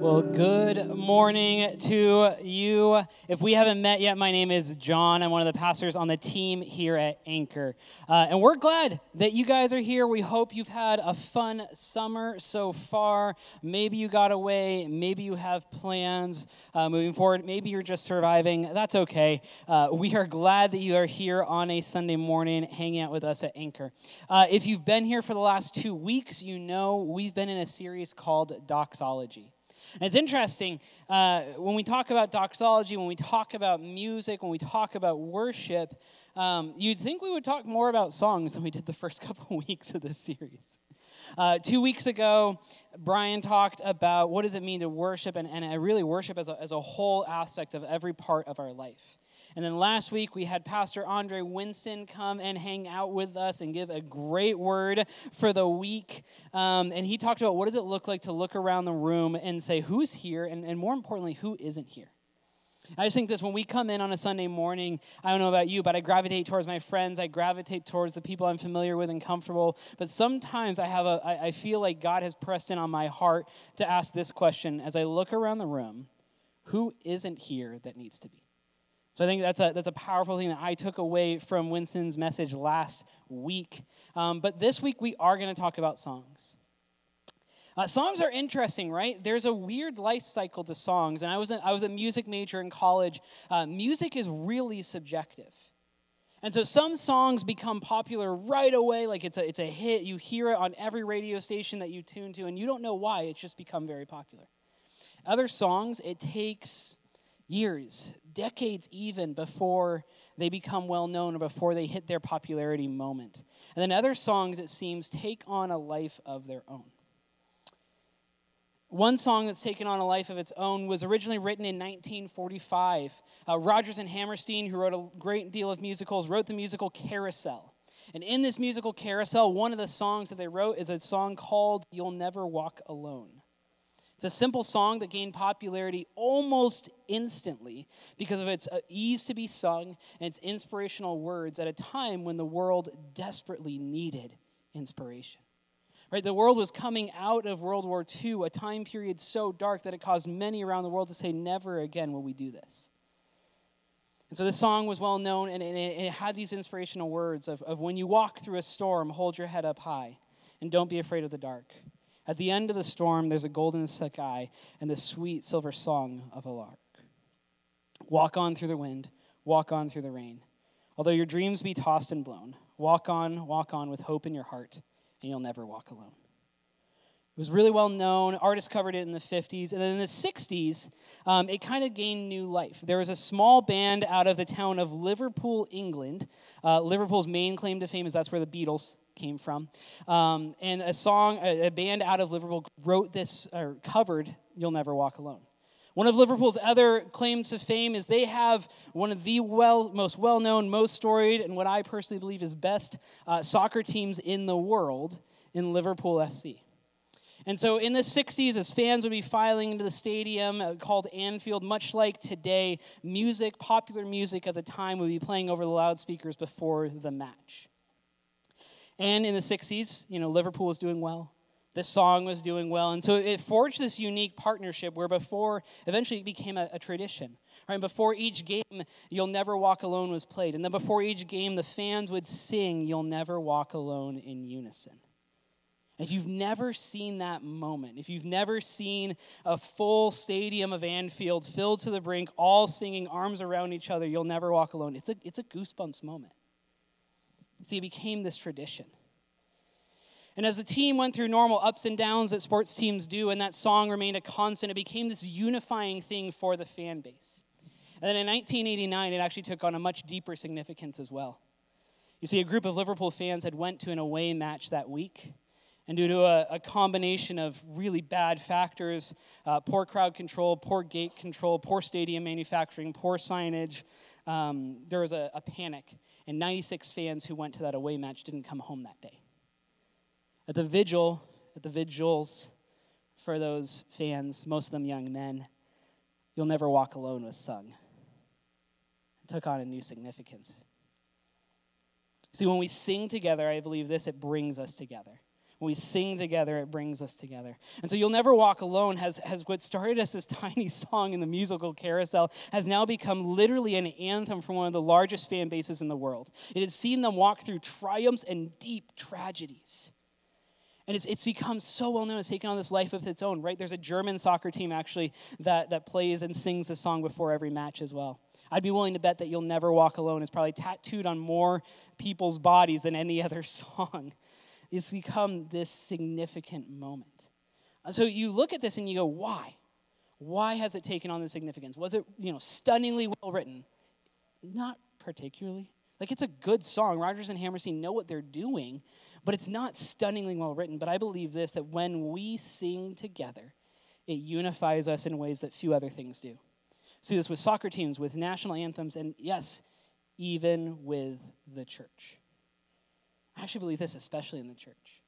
Well, good morning to you. If we haven't met yet, my name is John. I'm one of the pastors on the team here at Anchor. Uh, and we're glad that you guys are here. We hope you've had a fun summer so far. Maybe you got away, maybe you have plans uh, moving forward, maybe you're just surviving. That's okay. Uh, we are glad that you are here on a Sunday morning hanging out with us at Anchor. Uh, if you've been here for the last two weeks, you know we've been in a series called Doxology. And it's interesting uh, when we talk about doxology, when we talk about music, when we talk about worship, um, you'd think we would talk more about songs than we did the first couple weeks of this series. Uh, two weeks ago, Brian talked about what does it mean to worship and, and really worship as a, as a whole aspect of every part of our life. And then last week, we had Pastor Andre Winston come and hang out with us and give a great word for the week. Um, and he talked about what does it look like to look around the room and say, who's here? And, and more importantly, who isn't here? I just think this when we come in on a Sunday morning, I don't know about you, but I gravitate towards my friends. I gravitate towards the people I'm familiar with and comfortable. But sometimes I have a, I, I feel like God has pressed in on my heart to ask this question as I look around the room who isn't here that needs to be? So I think that's a, that's a powerful thing that I took away from Winston's message last week. Um, but this week we are going to talk about songs. Uh, songs are interesting, right? There's a weird life cycle to songs. And I was a, I was a music major in college. Uh, music is really subjective. And so some songs become popular right away, like it's a, it's a hit. You hear it on every radio station that you tune to, and you don't know why. It's just become very popular. Other songs, it takes years, decades even before they become well known or before they hit their popularity moment. And then other songs, it seems, take on a life of their own. One song that's taken on a life of its own was originally written in 1945. Uh, Rodgers and Hammerstein, who wrote a great deal of musicals, wrote the musical Carousel. And in this musical Carousel, one of the songs that they wrote is a song called You'll Never Walk Alone. It's a simple song that gained popularity almost instantly because of its uh, ease to be sung and its inspirational words at a time when the world desperately needed inspiration. Right, the world was coming out of World War II, a time period so dark that it caused many around the world to say, Never again will we do this. And so this song was well known, and it, had these inspirational words of, of when you walk through a storm, hold your head up high, and don't be afraid of the dark. At the end of the storm, there's a golden sky and the sweet silver song of a lark. Walk on through the wind, walk on through the rain. Although your dreams be tossed and blown, walk on, walk on with hope in your heart, and you'll never walk alone. It was really well known. Artists covered it in the 50s. And then in the 60s, um, it kind of gained new life. There was a small band out of the town of Liverpool, England. Uh, Liverpool's main claim to fame is that's where the Beatles came from. Um, and a song, a, a, band out of Liverpool wrote this, or covered You'll Never Walk Alone. One of Liverpool's other claims to fame is they have one of the well, most well known, most storied, and what I personally believe is best uh, soccer teams in the world in Liverpool FC. And so in the 60s, as fans would be filing into the stadium uh, called Anfield, much like today, music, popular music at the time, would be playing over the loudspeakers before the match. And in the 60s, you know, Liverpool was doing well. This song was doing well. And so it forged this unique partnership where before, eventually it became a, a tradition. Right? Before each game, You'll Never Walk Alone was played. And then before each game, the fans would sing, You'll Never Walk Alone in unison. If you've never seen that moment, if you've never seen a full stadium of Anfield filled to the brink, all singing arms around each other, you'll never walk alone. It's a, it's a goosebumps moment. See, it became this tradition. And as the team went through normal ups and downs that sports teams do, and that song remained a constant, it became this unifying thing for the fan base. And then in 1989, it actually took on a much deeper significance as well. You see, a group of Liverpool fans had went to an away match that week, and due to a, a combination of really bad factors uh, poor crowd control, poor gate control, poor stadium manufacturing, poor signage um, there was a, a panic and 96 fans who went to that away match didn't come home that day. At the vigil, at the vigils for those fans, most of them young men, You'll Never Walk Alone was sung. It took on a new significance. See, when we sing together, I believe this, it brings us together. When we sing together, it brings us together. And so You'll Never Walk Alone has, has what started as this tiny song in the musical carousel has now become literally an anthem for one of the largest fan bases in the world. It has seen them walk through triumphs and deep tragedies. And it's, it's become so well known. It's taken on this life of its own, right? There's a German soccer team actually that, that plays and sings this song before every match as well. I'd be willing to bet that You'll Never Walk Alone is probably tattooed on more people's bodies than any other song. It's become this significant moment. So you look at this and you go, why? Why has it taken on this significance? Was it, you know, stunningly well written? Not particularly. Like it's a good song. Rodgers and Hammerstein know what they're doing, but it's not stunningly well written. But I believe this that when we sing together, it unifies us in ways that few other things do. See this with soccer teams, with national anthems, and yes, even with the church. I actually believe this, especially in the church.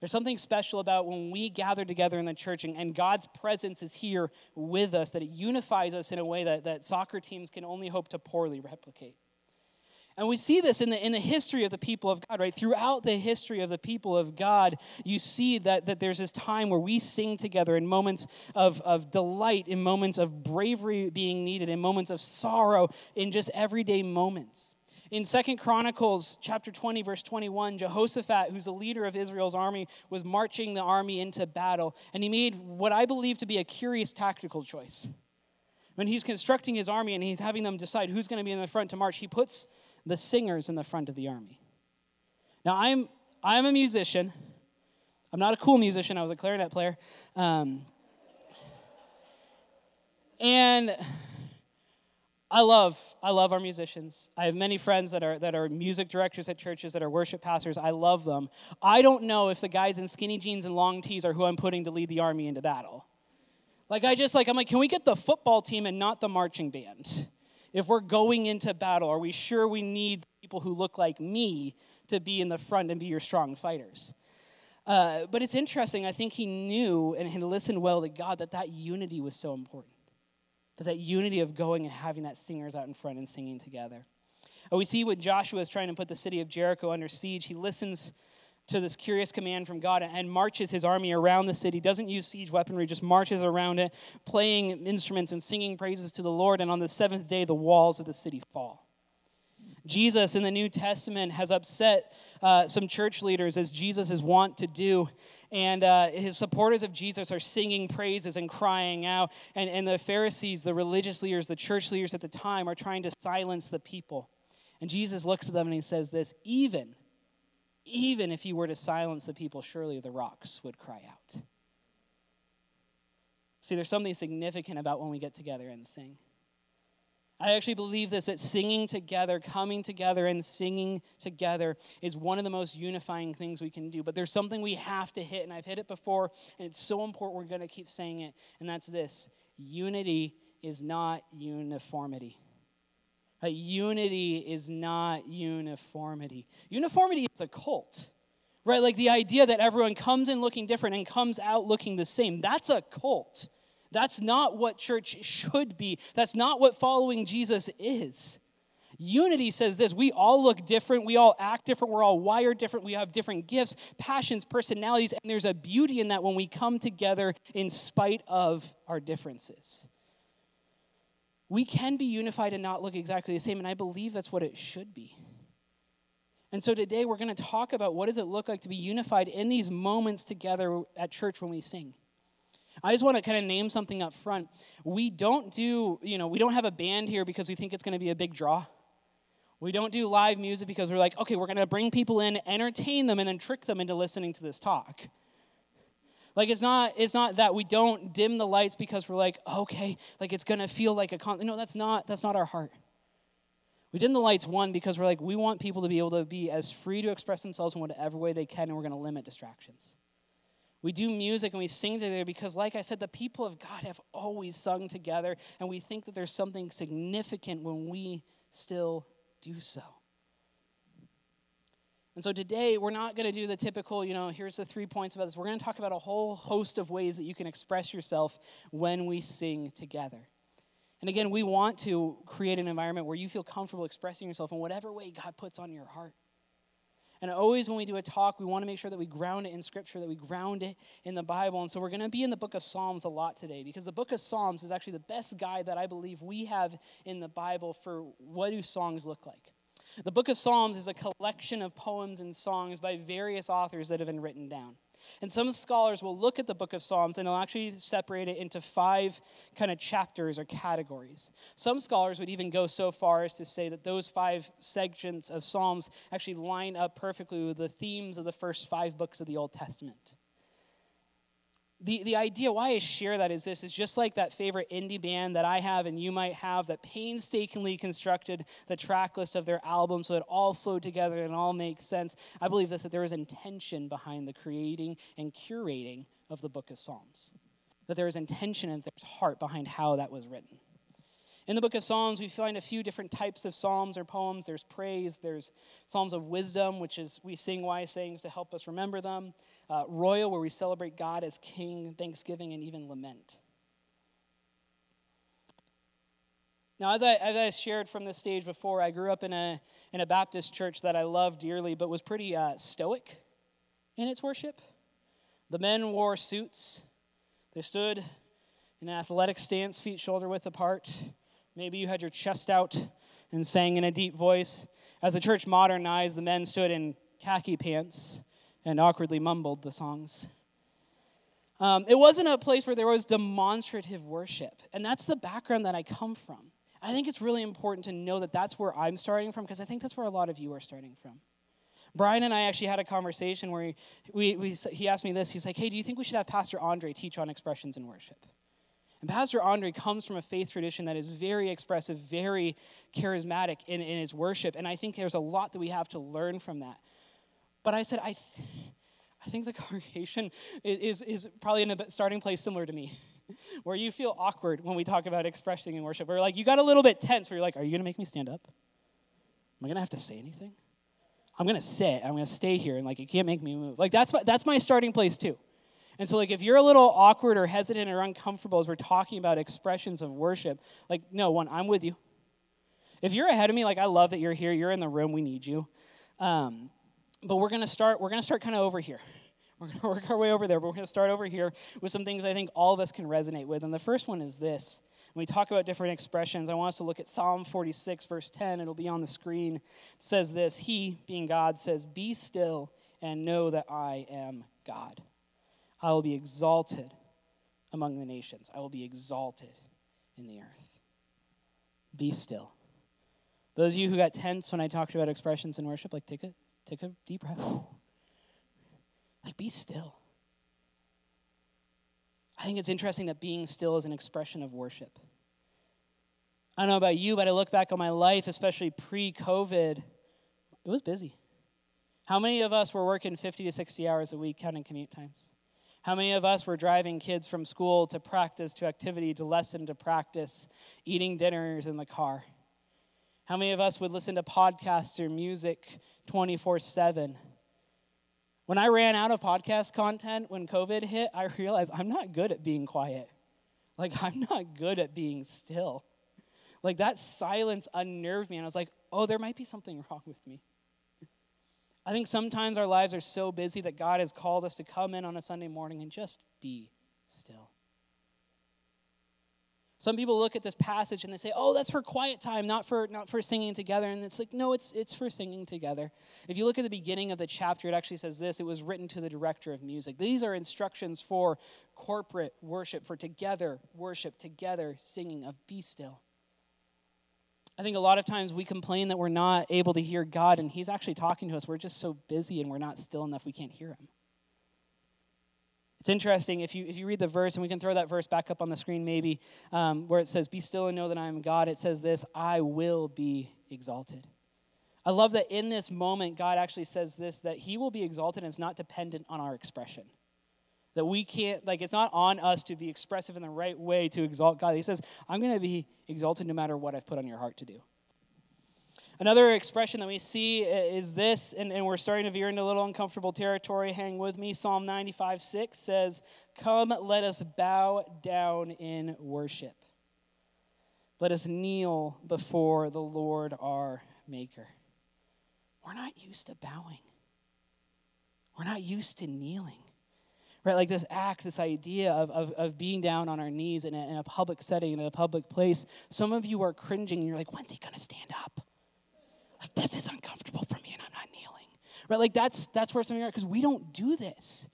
There's something special about when we gather together in the church and, and, God's presence is here with us, that it unifies us in a way that, that soccer teams can only hope to poorly replicate. And we see this in the, in the history of the people of God, right? Throughout the history of the people of God, you see that, that there's this time where we sing together in moments of, of delight, in moments of bravery being needed, in moments of sorrow, in just everyday moments. In Second Chronicles chapter 20, verse 21, Jehoshaphat, who's the leader of Israel's army, was marching the army into battle, and he made what I believe to be a curious tactical choice. When he's constructing his army and he's having them decide who's going to be in the front to march, he puts the singers in the front of the army. Now, I'm, I'm a musician. I'm not a cool musician, I was a clarinet player. Um, and I love, I love our musicians. I have many friends that are, that are music directors at churches, that are worship pastors. I love them. I don't know if the guys in skinny jeans and long tees are who I'm putting to lead the army into battle. Like, I just, like, I'm like, can we get the football team and not the marching band? If we're going into battle, are we sure we need people who look like me to be in the front and be your strong fighters? Uh, but it's interesting. I think he knew and had listened well to God that that unity was so important. That that unity of going and having that singers out in front and singing together. Uh, we see when Joshua is trying to put the city of Jericho under siege, he listens to this curious command from God and marches his army around the city, doesn't use siege weaponry, just marches around it, playing instruments and singing praises to the Lord. And on the seventh day, the walls of the city fall. Jesus in the New Testament has upset uh, some church leaders, as Jesus is wont to do. And uh, his supporters of Jesus are singing praises and crying out. And, and the Pharisees, the religious leaders, the church leaders at the time are trying to silence the people. And Jesus looks at them and he says, This, even even if you were to silence the people, surely the rocks would cry out. See, there's something significant about when we get together and sing. I actually believe this that singing together, coming together, and singing together is one of the most unifying things we can do. But there's something we have to hit, and I've hit it before, and it's so important we're going to keep saying it, and that's this unity is not uniformity. Unity is not uniformity. Uniformity is a cult, right? Like the idea that everyone comes in looking different and comes out looking the same. That's a cult. That's not what church should be. That's not what following Jesus is. Unity says this we all look different, we all act different, we're all wired different, we have different gifts, passions, personalities, and there's a beauty in that when we come together in spite of our differences we can be unified and not look exactly the same, and I believe that's what it should be. And so today we're going to talk about what does it look like to be unified in these moments together at church when we sing. I just want to kind of name something up front. We don't do, you know, we don't have a band here because we think it's going to be a big draw. We don't do live music because we're like, okay, we're going to bring people in, entertain them, and then trick them into listening to this talk. Like it's not it's not that we don't dim the lights because we're like, okay, like it's going to feel like a con-. No, that's not that's not our heart. We dim the lights one because we're like we want people to be able to be as free to express themselves in whatever way they can and we're going to limit distractions. We do music and we sing together because, like I said, the people of God have always sung together, and we think that there's something significant when we still do so. And so today, we're not going to do the typical, you know, here's the three points about this. We're going to talk about a whole host of ways that you can express yourself when we sing together. And again, we want to create an environment where you feel comfortable expressing yourself in whatever way God puts on your heart. And always when we do a talk, we want to make sure that we ground it in Scripture, that we ground it in the Bible. And so we're going to be in the book of Psalms a lot today because the book of Psalms is actually the best guide that I believe we have in the Bible for what do songs look like. The book of Psalms is a collection of poems and songs by various authors that have been written down. And some scholars will look at the book of Psalms and they'll actually separate it into five kind of chapters or categories. Some scholars would even go so far as to say that those five sections of Psalms actually line up perfectly with the themes of the first five books of the Old Testament the, the idea why I share that is this is just like that favorite indie band that I have and you might have that painstakingly constructed the track list of their album so it all flowed together and all makes sense. I believe this that there is intention behind the creating and curating of the book of Psalms. That there is intention and there's heart behind how that was written. In the book of Psalms, we find a few different types of psalms or poems. There's praise, there's psalms of wisdom, which is we sing wise sayings to help us remember them, uh, royal, where we celebrate God as king, thanksgiving, and even lament. Now, as I, as I shared from this stage before, I grew up in a, in a Baptist church that I loved dearly, but was pretty uh, stoic in its worship. The men wore suits, they stood in an athletic stance, feet shoulder width apart. Maybe you had your chest out and sang in a deep voice. As the church modernized, the men stood in khaki pants and awkwardly mumbled the songs. Um, it wasn't a place where there was demonstrative worship. And that's the background that I come from. I think it's really important to know that that's where I'm starting from because I think that's where a lot of you are starting from. Brian and I actually had a conversation where he, we, we, he asked me this. He's like, hey, do you think we should have Pastor Andre teach on expressions in worship? And Pastor Andre comes from a faith tradition that is very expressive, very charismatic in, in his worship. And I think there's a lot that we have to learn from that. But I said, I, th- I think the congregation is, is probably in a starting place similar to me, where you feel awkward when we talk about expressing in worship. Where like you got a little bit tense, where you're like, are you going to make me stand up? Am I going to have to say anything? I'm going to sit. I'm going to stay here, and like you can't make me move. Like that's that's my starting place too. And so, like, if you're a little awkward or hesitant or uncomfortable as we're talking about expressions of worship, like, no, one, I'm with you. If you're ahead of me, like, I love that you're here. You're in the room. We need you. Um, but we're gonna start. We're gonna start kind of over here. We're gonna work our way over there. But we're gonna start over here with some things I think all of us can resonate with. And the first one is this. When we talk about different expressions, I want us to look at Psalm 46, verse 10. It'll be on the screen. It says this He, being God, says, Be still and know that I am God. I will be exalted among the nations. I will be exalted in the earth. Be still. Those of you who got tense when I talked about expressions in worship, like take a take a deep breath. Like be still. I think it's interesting that being still is an expression of worship. I don't know about you, but I look back on my life, especially pre COVID, it was busy. How many of us were working 50 to 60 hours a week counting commute times? How many of us were driving kids from school to practice, to activity, to lesson, to practice, eating dinners in the car? How many of us would listen to podcasts or music 24 7? When I ran out of podcast content when COVID hit, I realized I'm not good at being quiet. Like, I'm not good at being still. Like, that silence unnerved me, and I was like, oh, there might be something wrong with me. I think sometimes our lives are so busy that God has called us to come in on a Sunday morning and just be still. Some people look at this passage and they say, "Oh, that's for quiet time, not for not for singing together." And it's like, "No, it's it's for singing together." If you look at the beginning of the chapter, it actually says this, it was written to the director of music. These are instructions for corporate worship, for together worship, together singing of be still. I think a lot of times we complain that we're not able to hear God, and He's actually talking to us. We're just so busy and we're not still enough, we can't hear Him. It's interesting if you if you read the verse, and we can throw that verse back up on the screen, maybe, um, where it says, "Be still and know that I am God." It says this: "I will be exalted." I love that in this moment, God actually says this: that He will be exalted, and it's not dependent on our expression. That we can't, like, it's not on us to be expressive in the right way to exalt God. He says, I'm going to be exalted no matter what I've put on your heart to do. Another expression that we see is this, and, and we're starting to veer into a little uncomfortable territory. Hang with me. Psalm 95 6 says, Come, let us bow down in worship. Let us kneel before the Lord our Maker. We're not used to bowing. We're not used to kneeling. Right? Like this act, this idea of, of, of being down on our knees in a, in a public setting, in a public place. Some of you are cringing and you're like, when's he going to stand up? Like, this is uncomfortable for me and I'm not kneeling. Right? Like, that's, that's where some of you are because we don't do this.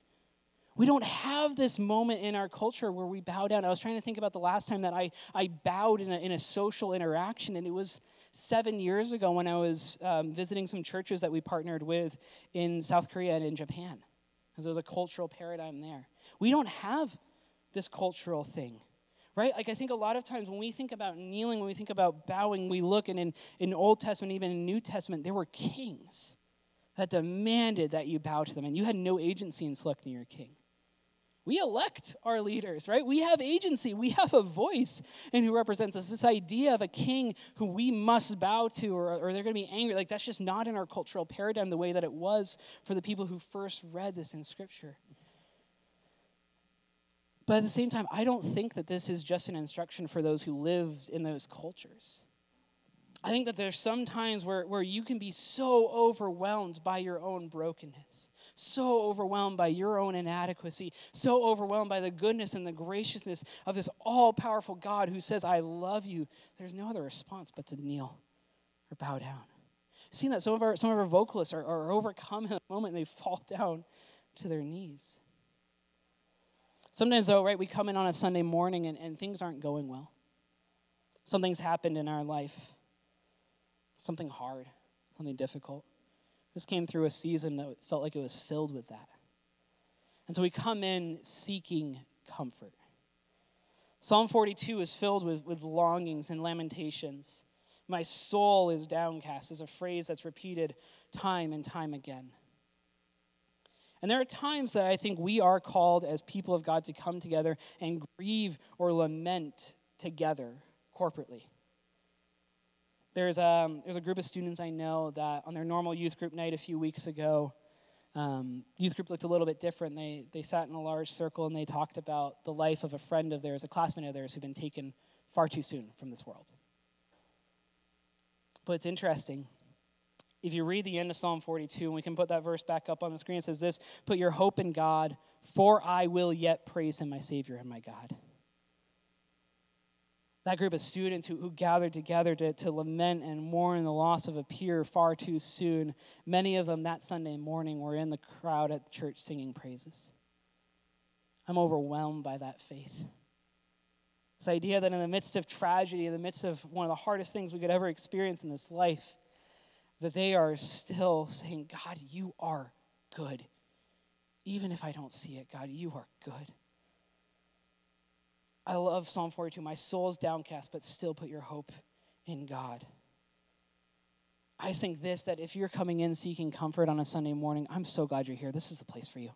We don't have this moment in our culture where we bow down. I was trying to think about the last time that I, I bowed in a, in a social interaction, and it was seven years ago when I was um, visiting some churches that we partnered with in South Korea and in Japan, because there was a cultural paradigm there. We don't have this cultural thing right? Like I think a lot of times when we think about kneeling, when we think about bowing, we look and in, in Old Testament, even in New Testament, there were kings that demanded that you bow to them, and you had no agency in selecting your king. We elect our leaders, right? We have agency. We have a voice in who represents us. This idea of a king who we must bow to or, or they're going to be angry, like that's just not in our cultural paradigm the way that it was for the people who first read this in Scripture. But at the same time, I don't think that this is just an instruction for those who lived in those cultures. I think that there's some times where, where you can be so overwhelmed by your own brokenness so overwhelmed by your own inadequacy, so overwhelmed by the goodness and the graciousness of this all powerful God who says, I love you, there's no other response but to kneel or bow down. Seen that some of our some of our vocalists are, are overcome in a moment and they fall down to their knees. Sometimes though, right, we come in on a Sunday morning and, and things aren't going well. Something's happened in our life. Something hard, something difficult. This came through a season that felt like it was filled with that. And so we come in seeking comfort. Psalm 42 is filled with, with longings and lamentations. My soul is downcast is a phrase that's repeated time and time again. And there are times that I think we are called as people of God to come together and grieve or lament together corporately. There's a, um, there's a group of students I know that on their normal youth group night a few weeks ago, um, youth group looked a little bit different. They, they sat in a large circle and they talked about the life of a friend of theirs, a classmate of theirs, who'd been taken far too soon from this world. But it's interesting. If you read the end of Psalm 42, and we can put that verse back up on the screen, it says this Put your hope in God, for I will yet praise him, my Savior and my God that group of students who, who gathered together to, to lament and mourn the loss of a peer far too soon, many of them that Sunday morning were in the crowd at church singing praises. I'm overwhelmed by that faith. This idea that in the midst of tragedy, in the midst of one of the hardest things we could ever experience in this life, that they are still saying, God, you are good. Even if I don't see it, God, you are good. I love Psalm 42. My soul is downcast, but still put your hope in God. I think this that if you're coming in seeking comfort on a Sunday morning, I'm so glad you're here. This is the place for you.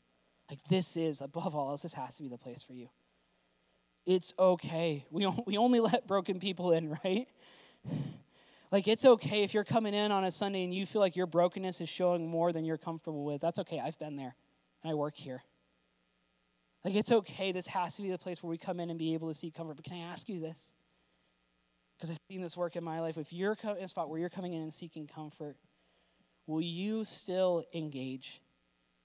Like, this is, above all else, this has to be the place for you. It's okay. We, we only let broken people in, right? Like, it's okay if you're coming in on a Sunday and you feel like your brokenness is showing more than you're comfortable with. That's okay. I've been there, and I work here. Like, it's okay. This has to be the place where we come in and be able to seek comfort. But can I ask you this? Because I've seen this work in my life. If you're in a spot where you're coming in and seeking comfort, will you still engage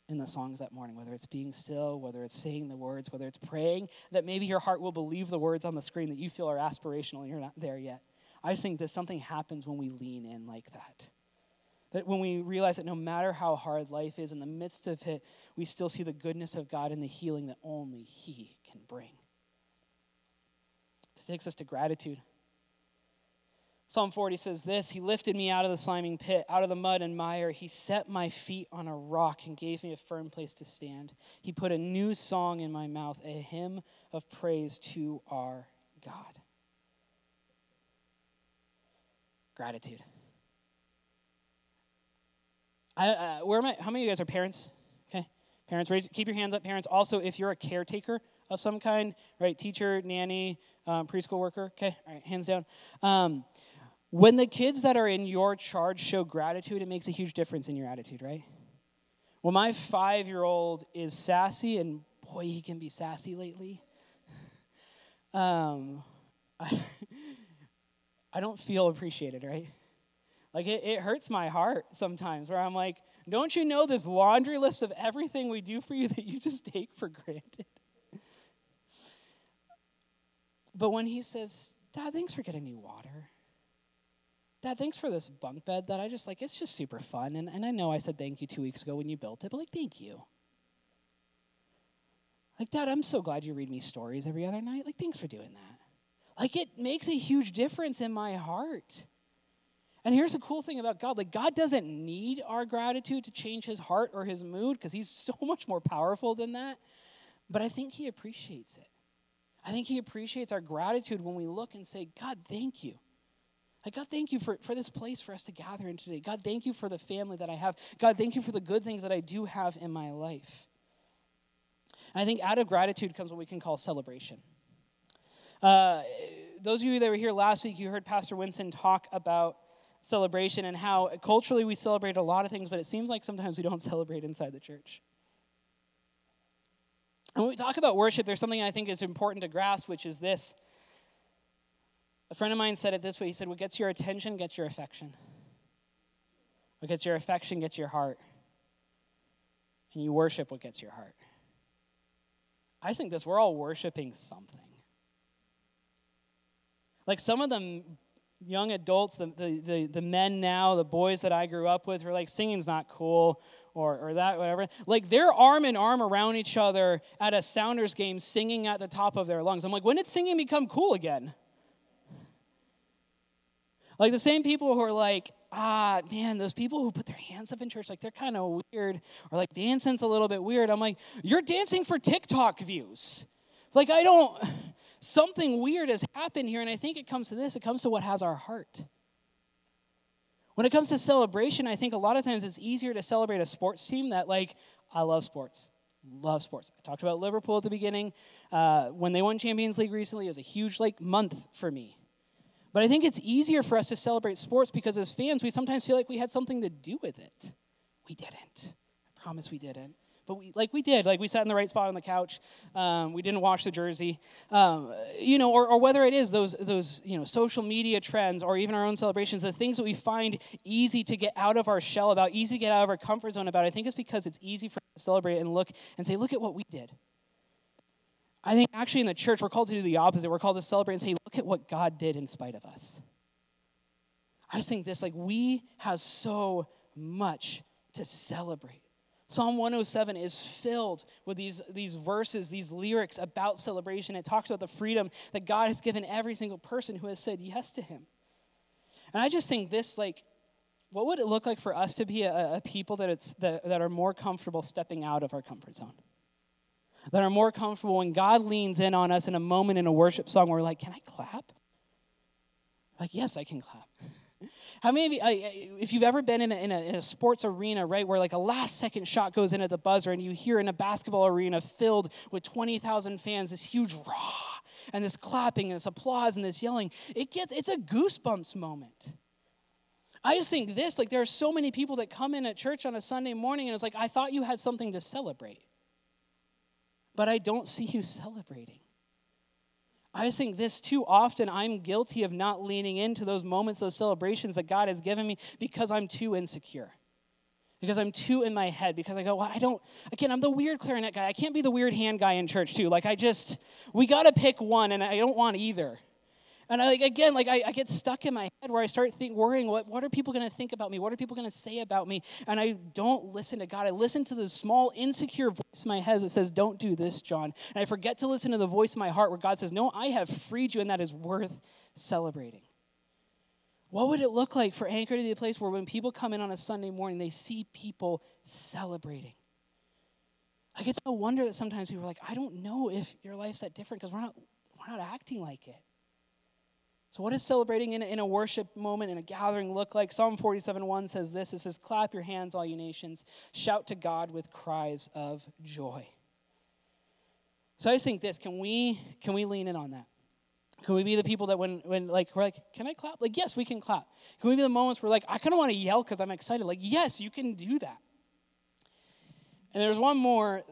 in the songs that morning? Whether it's being still, whether it's saying the words, whether it's praying, that maybe your heart will believe the words on the screen that you feel are aspirational and you're not there yet. I just think that something happens when we lean in like that. That when we realize that no matter how hard life is, in the midst of it, we still see the goodness of God and the healing that only He can bring. It takes us to gratitude. Psalm 40 says this He lifted me out of the sliming pit, out of the mud and mire. He set my feet on a rock and gave me a firm place to stand. He put a new song in my mouth, a hymn of praise to our God. Gratitude. I, uh, where am I? How many of you guys are parents? Okay, parents, raise, keep your hands up. Parents, also, if you're a caretaker of some kind, right? Teacher, nanny, um, preschool worker. Okay, all right, hands down. Um, when the kids that are in your charge show gratitude, it makes a huge difference in your attitude, right? Well, my five-year-old is sassy, and boy, he can be sassy lately. Um, I, I don't feel appreciated, right? Like it, it hurts my heart sometimes where I'm like, don't you know this laundry list of everything we do for you that you just take for granted? But when he says, Dad, thanks for getting me water. Dad, thanks for this bunk bed that I just like, it's just super fun. And, and I know I said thank you two weeks ago when you built it, but like, thank you. Like, Dad, I'm so glad you read me stories every other night. Like, thanks for doing that. Like, it makes a huge difference in my heart. And here's the cool thing about God like, God doesn't need our gratitude to change his heart or his mood because he's so much more powerful than that. But I think he appreciates it. I think he appreciates our gratitude when we look and say, God, thank you. Like, God, thank you for, for this place for us to gather in today. God, thank you for the family that I have. God, thank you for the good things that I do have in my life. And I think out of gratitude comes what we can call celebration. Uh, those of you that were here last week, you heard Pastor Winston talk about celebration and how culturally we celebrate a lot of things, but it seems like sometimes we don't celebrate inside the church. And when we talk about worship, there's something I think is important to grasp, which is this. A friend of mine said it this way He said, What gets your attention gets your affection. What gets your affection gets your heart. And you worship what gets your heart. I think this, we're all worshiping something. Like some of them young adults, the, the, the, the, men now, the boys that I grew up with, were like, singing's not cool or, or that, whatever. Like they're arm in arm around each other at a Sounders game singing at the top of their lungs. I'm like, when did singing become cool again? Like the same people who are like, ah, man, those people who put their hands up in church, like they're kind of weird, or like dancing's a little bit weird. I'm like, you're dancing for TikTok views. Like, I don't something weird has happened here, and I think it comes to this it comes to what has our heart. When it comes to celebration, I think a lot of times it's easier to celebrate a sports team that, like, I love sports. Love sports. I talked about Liverpool at the beginning. Uh, when they won Champions League recently, it was a huge, like, month for me. But I think it's easier for us to celebrate sports because as fans, we sometimes feel like we had something to do with it. We didn't. I promise we didn't but we like we did. Like we sat in the right spot on the couch. Um, we didn't wash the jersey. Um, you know or, or whether it is those those you know social media trends or even our own celebrations the things that we find easy to get out of our shell about easy to get out of our comfort zone about i think it's because it's easy for us to celebrate and look and say look at what we did. I think actually in the church we're called to do the opposite. We're called to celebrate and say look at what god did in spite of us. I just think this like we have so much to celebrate Psalm 107 is filled with these, these verses, these lyrics about celebration. It talks about the freedom that God has given every single person who has said yes to Him. And I just think this, like, what would it look like for us to be a, a people that, it's, that, that are more comfortable stepping out of our comfort zone? That are more comfortable when God leans in on us in a moment in a worship song where we're like, can I clap? Like, yes, I can clap. How many of you, if you've ever been in a, in, a, in a, sports arena, right, where like a last second shot goes in at the buzzer and you hear in a basketball arena filled with 20,000 fans this huge raw and this clapping and this applause and this yelling, it gets, it's a goosebumps moment. I just think this, like there are so many people that come in at church on a Sunday morning and it's like, I thought you had something to celebrate, but I don't see you celebrating. I just think this too often I'm guilty of not leaning into those moments, those celebrations that God has given me because I'm too insecure. Because I'm too in my head, because I go, well, I don't, again, I'm the weird clarinet guy. I can't be the weird hand guy in church too. Like, I just, we got to pick one, and I don't want either. And I, like again, like I, I, get stuck in my head where I start think, worrying, what, what are people going to think about me? What are people going to say about me? And I don't listen to God. I listen to the small, insecure voice in my head that says, don't do this, John. And I forget to listen to the voice in my heart where God says, no, I have freed you, and that is worth celebrating. What would it look like for Anchor to be a place where when people come in on a Sunday morning, they see people celebrating? Like it's no wonder that sometimes people are like, I don't know if your life's that different because we're not, we're not acting like it. So, what does celebrating in in a worship moment, in a gathering, look like? Psalm 47 1 says this it says, Clap your hands, all you nations, shout to God with cries of joy. So, I just think this can we, can we lean in on that? Can we be the people that when, when like, we're like, can I clap? Like, yes, we can clap. Can we be the moments where, like, I kind of want to yell because I'm excited? Like, yes, you can do that. And there's one more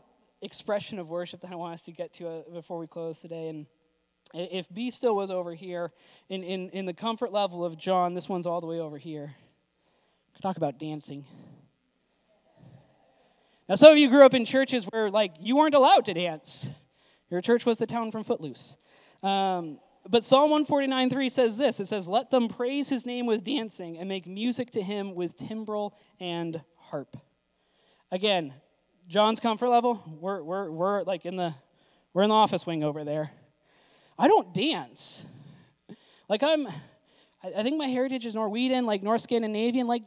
expression of worship that I want us to get to uh, before we close today. And if be still was over here in, in, in the comfort level of John, this one's all the way over here. Talk about dancing. Now, some of you grew up in churches where, like, you weren't allowed to dance. Your church was the town from Footloose. Um, but Psalm 149 3 says this it says, Let them praise his name with dancing and make music to him with timbrel and harp. Again, John's comfort level, we're, we're, we're like in the, we're in the office wing over there. I don't dance. Like I'm, I think my heritage is Norwegian, like North Scandinavian, like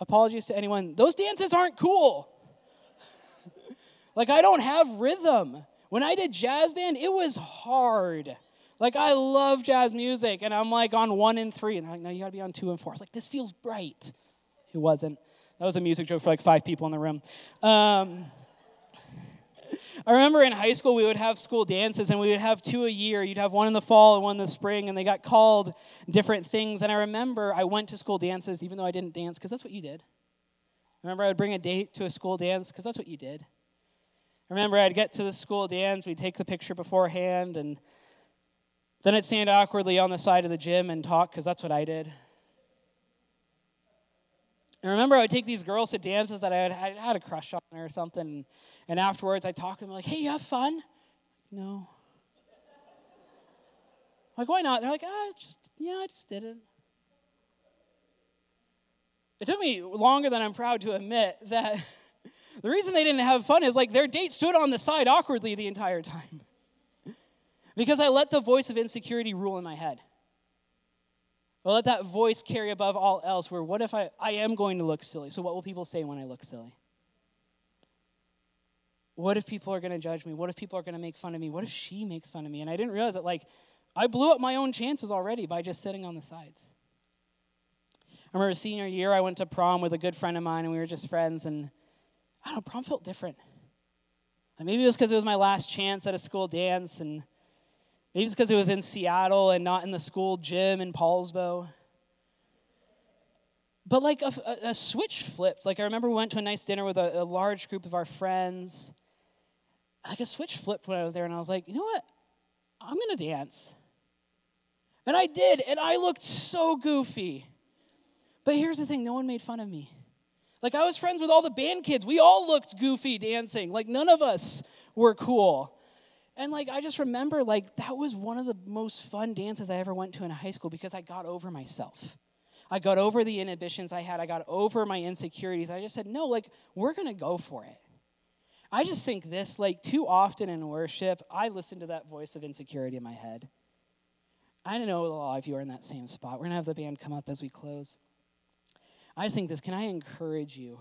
apologies to anyone. Those dances aren't cool. like I don't have rhythm. When I did jazz band, it was hard. Like I love jazz music, and I'm like on one and three, and I'm like, no, you gotta be on two and four. It's like this feels bright. It wasn't. That was a music joke for like five people in the room. Um, I remember in high school we would have school dances and we would have two a year. You'd have one in the fall and one in the spring, and they got called different things. And I remember I went to school dances even though I didn't dance because that's what you did. I remember I would bring a date to a school dance because that's what you did. I remember I'd get to the school dance, we'd take the picture beforehand, and then I'd stand awkwardly on the side of the gym and talk because that's what I did. And remember, I would take these girls to dances that I had, I had a crush on or something, and afterwards I'd talk to them like, "Hey, you have fun?" No. Like, why not? They're like, "Ah, just yeah, I just didn't." It took me longer than I'm proud to admit that the reason they didn't have fun is like their date stood on the side awkwardly the entire time. because I let the voice of insecurity rule in my head. Well, let that voice carry above all else, where what if I, I am going to look silly? So, what will people say when I look silly? What if people are going to judge me? What if people are going to make fun of me? What if she makes fun of me? And I didn't realize that, like, I blew up my own chances already by just sitting on the sides. I remember senior year, I went to prom with a good friend of mine, and we were just friends, and I don't know, prom felt different. Maybe it was because it was my last chance at a school dance, and Maybe it's because it was in Seattle and not in the school gym in Poulsbo. But like a, a, a switch flipped. Like I remember we went to a nice dinner with a, a large group of our friends. Like a switch flipped when I was there, and I was like, you know what? I'm to dance. And I did, and I looked so goofy. But here's the thing no one made fun of me. Like, I was friends with all the band kids. We all looked goofy dancing. Like, none of us were cool. And like I just remember like that was one of the most fun dances I ever went to in high school because I got over myself. I got over the inhibitions I had. I got over my insecurities. I just said, "No, like we're going to go for it." I just think this like too often in worship, I listen to that voice of insecurity in my head. I don't know a lot of you are in that same spot. We're going to have the band come up as we close. I just think this, can I encourage you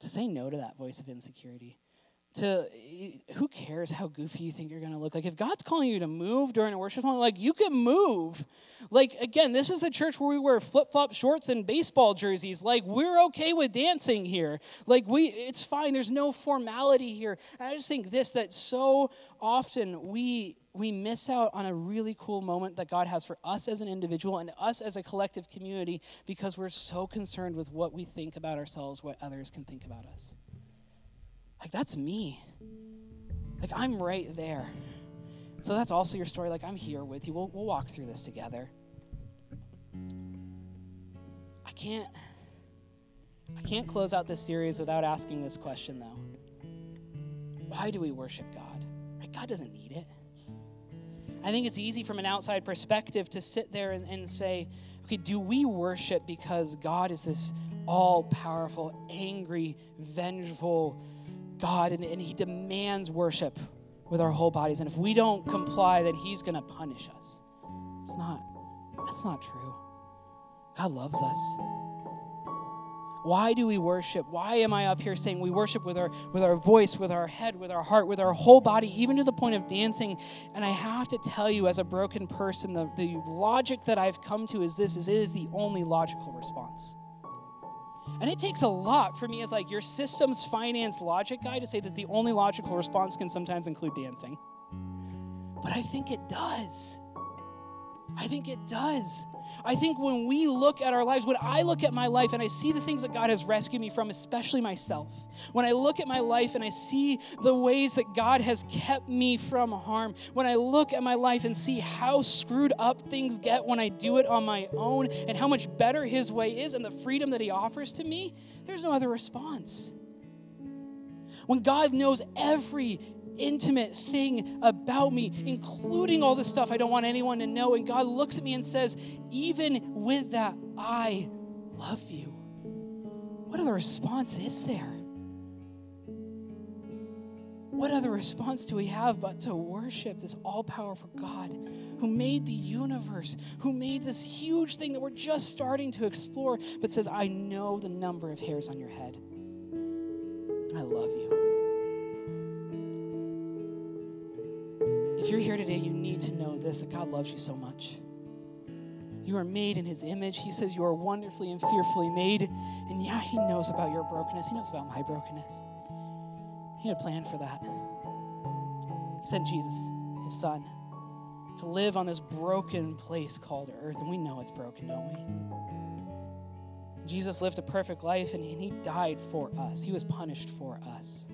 to say no to that voice of insecurity? To who cares how goofy you think you're going to look? Like if god's calling you to move during a worship song like you can move. Like again this is a church where we wear flip-flop shorts and baseball jerseys. Like we're okay with dancing here. Like we it's fine. There's no formality here. And i just think this that so often we we miss out on a really cool moment that god has for us as an individual and us as a collective community because we're so concerned with what we think about ourselves what others can think about us like, that's me. Like, I'm right there. So that's also your story. Like, I'm here with you. We'll, we'll walk through this together. I can't. I can't close out this series without asking this question, though. Why do we worship God? Right? God doesn't need it. I think it's easy from an outside perspective to sit there and, and say, okay, do we worship because God is this all powerful, angry, vengeful, God and, and He demands worship with our whole bodies. And if we don't comply, then He's going to punish us. It's not, that's not true. God loves us. Why do we worship? Why am I up here saying we worship with our with our voice, with our head, with our heart, with our whole body, even to the point of dancing? And I have to tell you, as a broken person, the, the logic that I've come to is this: is it is the only logical response. And it takes a lot for me as like your systems finance logic guy to say that the only logical response can sometimes include dancing. But I think it does. I think it does. I think when we look at our lives, when I look at my life and I see the things that God has rescued me from, especially myself, when I look at my life and I see the ways that God has kept me from harm, when I look at my life and see how screwed up things get when I do it on my own and how much better His way is and the freedom that He offers to me, there's no other response. When God knows every intimate thing about me, including all the stuff I don't want anyone to know. And God looks at me and says, Even with that, I love you. What other response is there? What other response do we have but to worship this all powerful God who made the universe, who made this huge thing that we're just starting to explore, but says, I know the number of hairs on your head, and I love you. You're here today, you need to know this that God loves you so much. You are made in His image. He says you are wonderfully and fearfully made. And yeah, He knows about your brokenness, He knows about my brokenness. He had a plan for that. He sent Jesus, His Son, to live on this broken place called earth. And we know it's broken, don't we? Jesus lived a perfect life and he died for us. He was punished for us.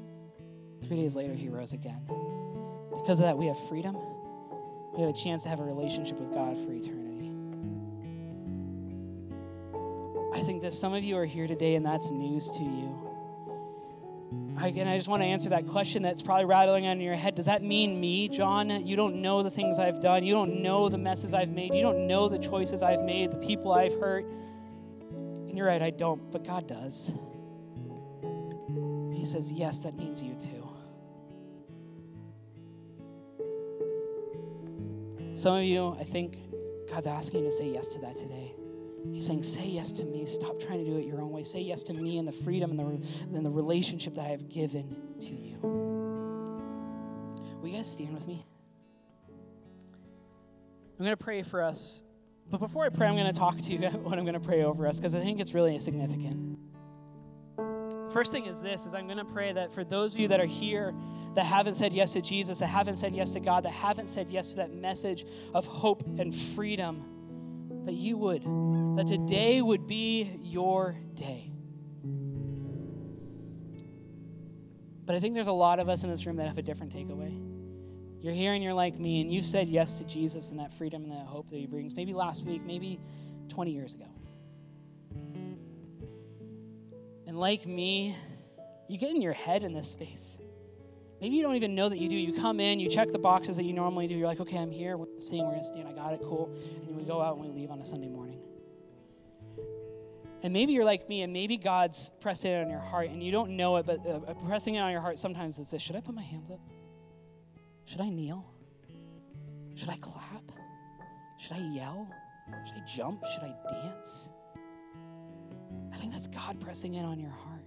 Three days later, he rose again. Because of that, we have freedom. We have a chance to have a relationship with God for eternity. I think that some of you are here today and that's news to you. Again, I just want to answer that question that's probably rattling on your head. Does that mean me, John? You don't know the things I've done. You don't know the messes I've made. You don't know the choices I've made, the people I've hurt. And you're right, I don't, but God does. He says, Yes, that means you too. Some of you, I think God's asking you to say yes to that today. He's saying, Say yes to me. Stop trying to do it your own way. Say yes to me and the freedom and the, and the relationship that I have given to you. Will you guys stand with me? I'm going to pray for us. But before I pray, I'm going to talk to you about what I'm going to pray over us because I think it's really significant. First thing is this is I'm going to pray that for those of you that are here that haven't said yes to Jesus, that haven't said yes to God, that haven't said yes to that message of hope and freedom, that you would, that today would be your day. But I think there's a lot of us in this room that have a different takeaway. You're here and you're like me, and you said yes to Jesus and that freedom and that hope that He brings, maybe last week, maybe 20 years ago. And like me, you get in your head in this space. Maybe you don't even know that you do. You come in, you check the boxes that you normally do. You're like, okay, I'm here. We're sing. We're going to stand. I got it. Cool. And we go out and we leave on a Sunday morning. And maybe you're like me, and maybe God's pressing it on your heart, and you don't know it, but uh, pressing it on your heart sometimes is this Should I put my hands up? Should I kneel? Should I clap? Should I yell? Should I jump? Should I dance? I think that's God pressing in on your heart.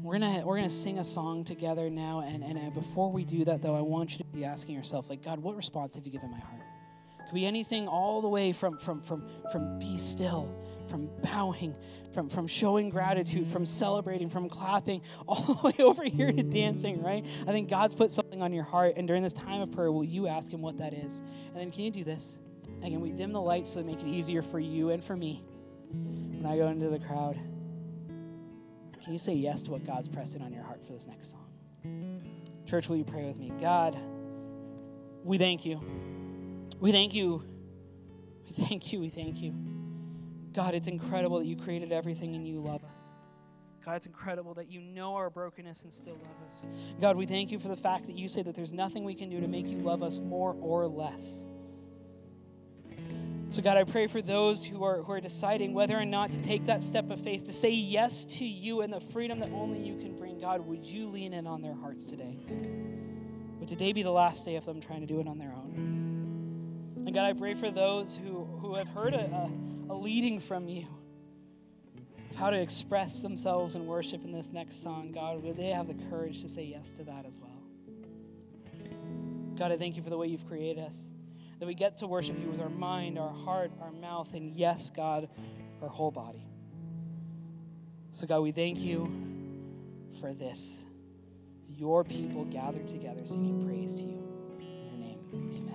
We're gonna we're gonna sing a song together now, and and uh, before we do that, though, I want you to be asking yourself, like, God, what response have you given my heart? Could be anything, all the way from from from from be still, from bowing, from from showing gratitude, from celebrating, from clapping, all the way over here to dancing. Right? I think God's put something on your heart, and during this time of prayer, will you ask Him what that is? And then, can you do this? Again, we dim the lights so they make it easier for you and for me when I go into the crowd. Can you say yes to what God's pressing on your heart for this next song? Church, will you pray with me? God, we thank you. We thank you. We thank you. We thank you. God, it's incredible that you created everything and you love us. God, it's incredible that you know our brokenness and still love us. God, we thank you for the fact that you say that there's nothing we can do to make you love us more or less. So, God, I pray for those who are, who are deciding whether or not to take that step of faith, to say yes to you and the freedom that only you can bring. God, would you lean in on their hearts today? Would today be the last day of them trying to do it on their own? And God, I pray for those who, who have heard a, a, a leading from you of how to express themselves in worship in this next song. God, would they have the courage to say yes to that as well? God, I thank you for the way you've created us that we get to worship you with our mind, our heart, our mouth, and yes, God, our whole body. So, God, we thank you for this. Your people gathered together singing praise to you. In your name, amen.